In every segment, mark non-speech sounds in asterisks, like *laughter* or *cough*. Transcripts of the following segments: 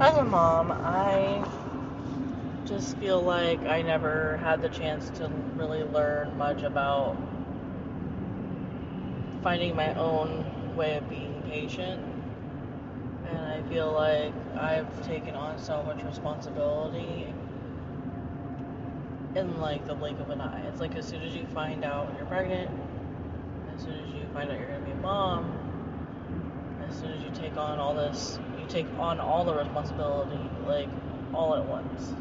as a mom, I just feel like I never had the chance to really learn much about finding my own way of being patient. And I feel like I've taken on so much responsibility in like the blink of an eye. It's like as soon as you find out you're pregnant, as soon as you find out you're gonna be a mom, as soon as you take on all this, you take on all the responsibility, like all at once.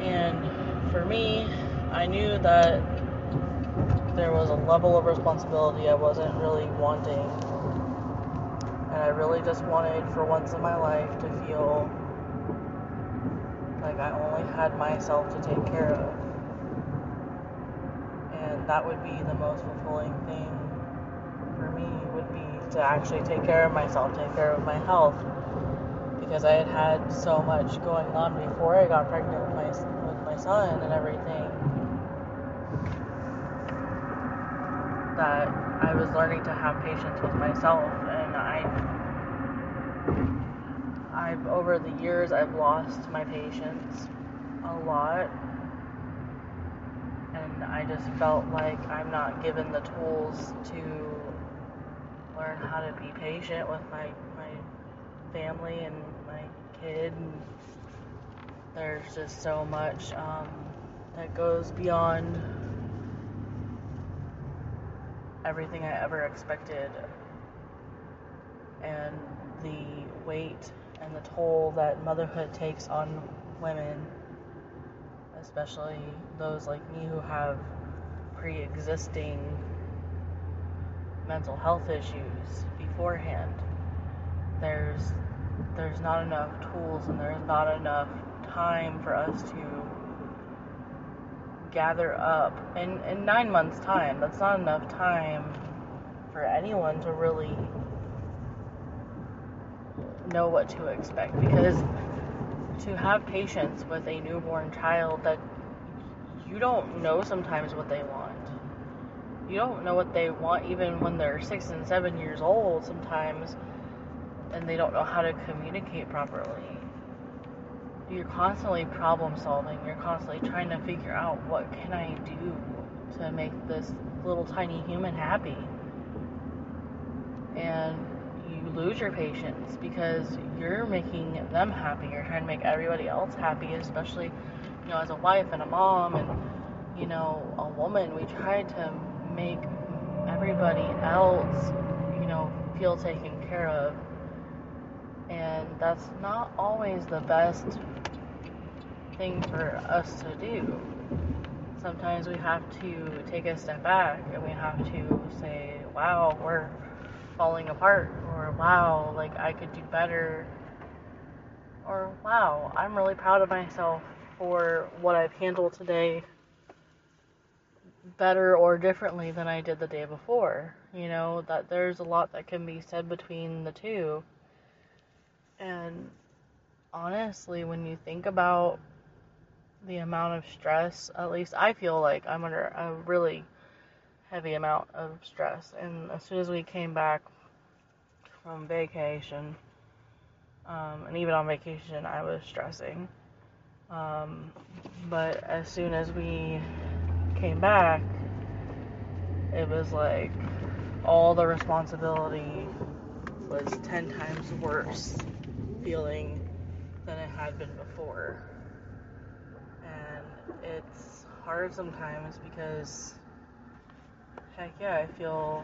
And for me, I knew that there was a level of responsibility I wasn't really wanting. And I really just wanted, for once in my life, to feel like I only had myself to take care of. And that would be the most fulfilling thing for me, would be to actually take care of myself, take care of my health. Because I had had so much going on before I got pregnant with my, with my son and everything that I was learning to have patience with myself and I I've over the years I've lost my patience a lot and I just felt like I'm not given the tools to learn how to be patient with my my family and my kid and there's just so much um, that goes beyond everything I ever expected. And the weight and the toll that motherhood takes on women, especially those like me who have pre existing mental health issues beforehand. There's there's not enough tools and there's not enough time for us to gather up in, in nine months time that's not enough time for anyone to really know what to expect because to have patience with a newborn child that you don't know sometimes what they want you don't know what they want even when they're six and seven years old sometimes and they don't know how to communicate properly you're constantly problem solving. You're constantly trying to figure out what can I do to make this little tiny human happy. And you lose your patience because you're making them happy. You're trying to make everybody else happy, especially, you know, as a wife and a mom and, you know, a woman. We try to make everybody else, you know, feel taken care of. And that's not always the best thing for us to do. Sometimes we have to take a step back and we have to say, wow, we're falling apart, or wow, like I could do better, or wow, I'm really proud of myself for what I've handled today better or differently than I did the day before. You know, that there's a lot that can be said between the two. And honestly, when you think about the amount of stress, at least I feel like I'm under a really heavy amount of stress. And as soon as we came back from vacation, um, and even on vacation, I was stressing. Um, but as soon as we came back, it was like all the responsibility was 10 times worse feeling than it had been before And it's hard sometimes because, heck yeah, I feel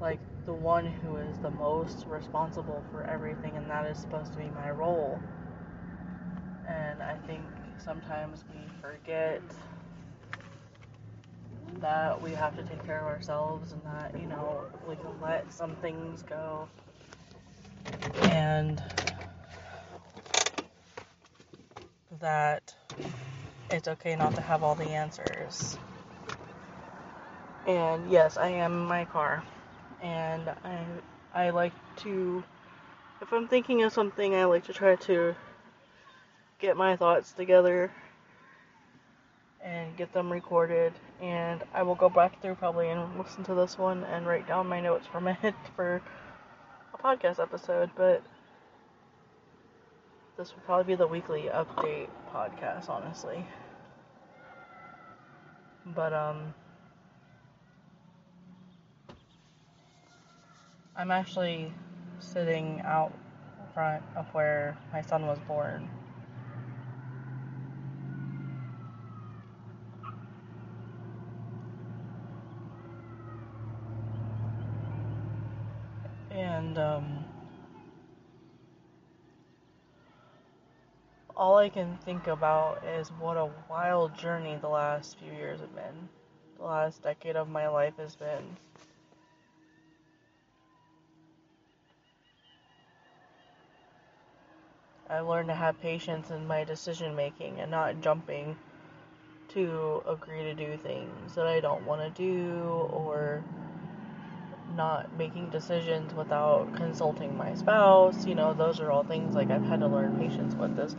like the one who is the most responsible for everything, and that is supposed to be my role. And I think sometimes we forget that we have to take care of ourselves and that, you know, we can let some things go. And that it's okay not to have all the answers. And yes, I am in my car. And I I like to if I'm thinking of something, I like to try to get my thoughts together and get them recorded and I will go back through probably and listen to this one and write down my notes from *laughs* it for a podcast episode, but this will probably be the weekly update podcast, honestly. But, um, I'm actually sitting out front of where my son was born. And, um, all I can think about is what a wild journey the last few years have been. The last decade of my life has been. I learned to have patience in my decision making and not jumping to agree to do things that I don't want to do or not making decisions without consulting my spouse. You know, those are all things like I've had to learn patience with this.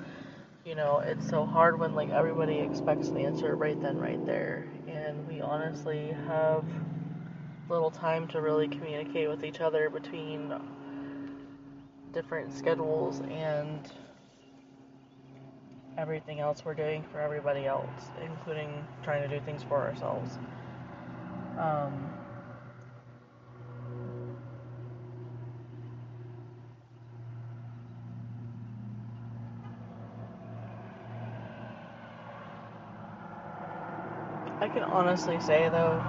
You know, it's so hard when like everybody expects an answer right then, right there. And we honestly have little time to really communicate with each other between different schedules and everything else we're doing for everybody else, including trying to do things for ourselves. Um, I can honestly say, though,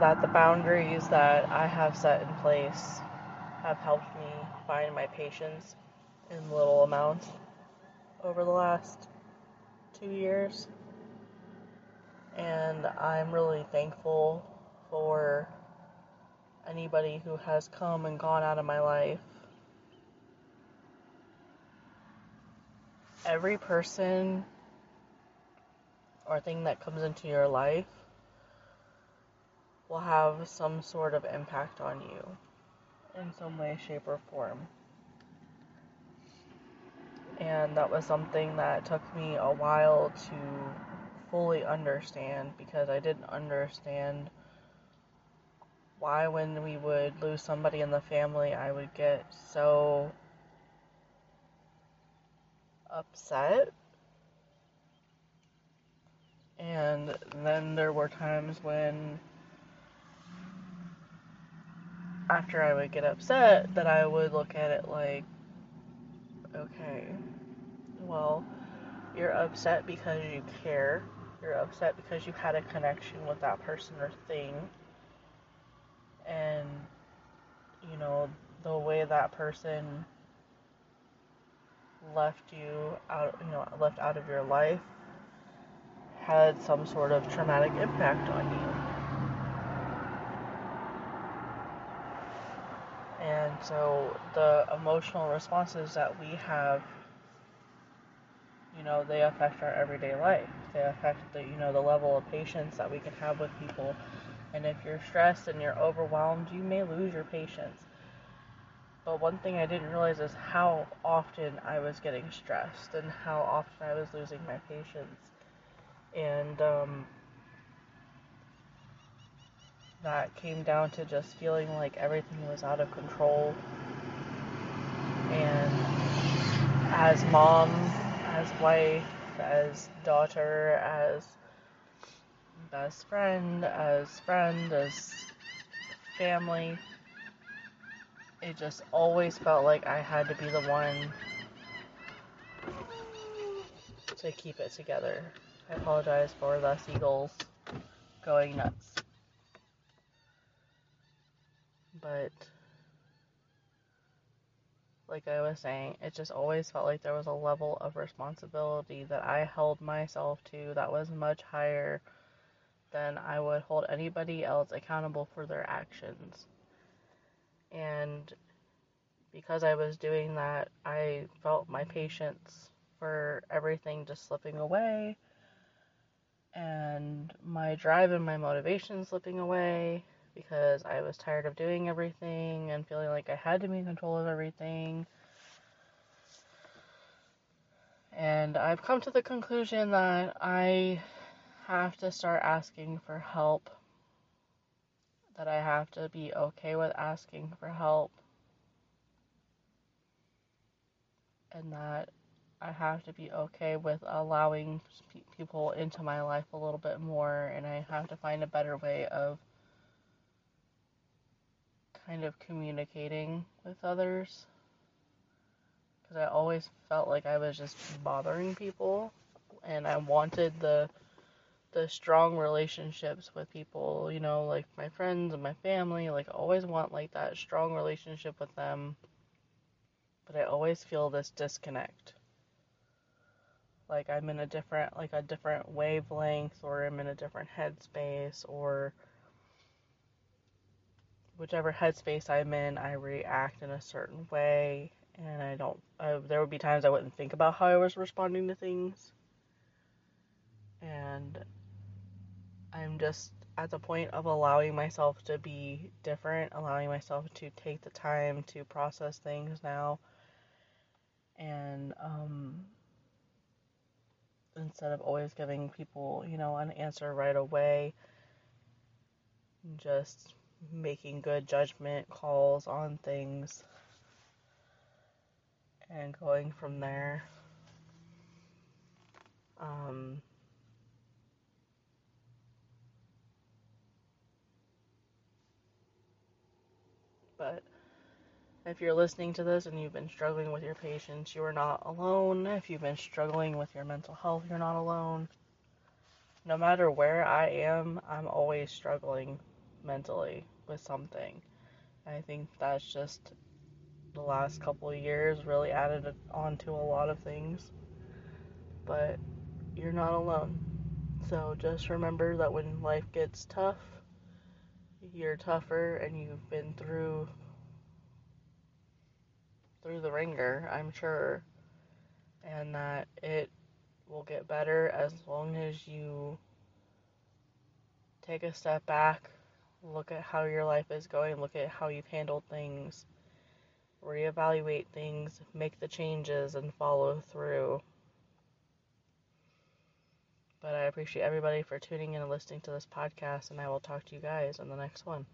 that the boundaries that I have set in place have helped me find my patience in little amounts over the last two years. And I'm really thankful for anybody who has come and gone out of my life. Every person or thing that comes into your life will have some sort of impact on you in some way, shape, or form. And that was something that took me a while to fully understand because I didn't understand why, when we would lose somebody in the family, I would get so upset. And then there were times when after I would get upset that I would look at it like, okay, well, you're upset because you care. You're upset because you had a connection with that person or thing. And, you know, the way that person left you out, you know, left out of your life had some sort of traumatic impact on you. And so the emotional responses that we have, you know, they affect our everyday life. They affect the, you know, the level of patience that we can have with people. And if you're stressed and you're overwhelmed, you may lose your patience. But one thing I didn't realize is how often I was getting stressed and how often I was losing my patience. And um, that came down to just feeling like everything was out of control. And as mom, as wife, as daughter, as best friend, as friend, as family, it just always felt like I had to be the one to keep it together. I apologize for the seagulls going nuts. But like I was saying, it just always felt like there was a level of responsibility that I held myself to that was much higher than I would hold anybody else accountable for their actions. And because I was doing that, I felt my patience for everything just slipping away and my drive and my motivation slipping away because I was tired of doing everything and feeling like I had to be in control of everything. And I've come to the conclusion that I have to start asking for help. that I have to be okay with asking for help. And that I have to be okay with allowing people into my life a little bit more, and I have to find a better way of kind of communicating with others. Because I always felt like I was just bothering people, and I wanted the the strong relationships with people, you know, like my friends and my family, like I always want like that strong relationship with them. But I always feel this disconnect. Like I'm in a different like a different wavelength or I'm in a different headspace or whichever headspace I'm in, I react in a certain way and I don't I, there would be times I wouldn't think about how I was responding to things. And I'm just at the point of allowing myself to be different, allowing myself to take the time to process things now. And um, instead of always giving people, you know, an answer right away, just making good judgment calls on things and going from there. Um, But if you're listening to this and you've been struggling with your patience, you are not alone. If you've been struggling with your mental health, you're not alone. No matter where I am, I'm always struggling mentally with something. I think that's just the last couple of years really added on to a lot of things. But you're not alone. So just remember that when life gets tough, you're tougher and you've been through through the ringer, I'm sure. And that it will get better as long as you take a step back, look at how your life is going, look at how you've handled things, reevaluate things, make the changes, and follow through. But I appreciate everybody for tuning in and listening to this podcast, and I will talk to you guys in the next one.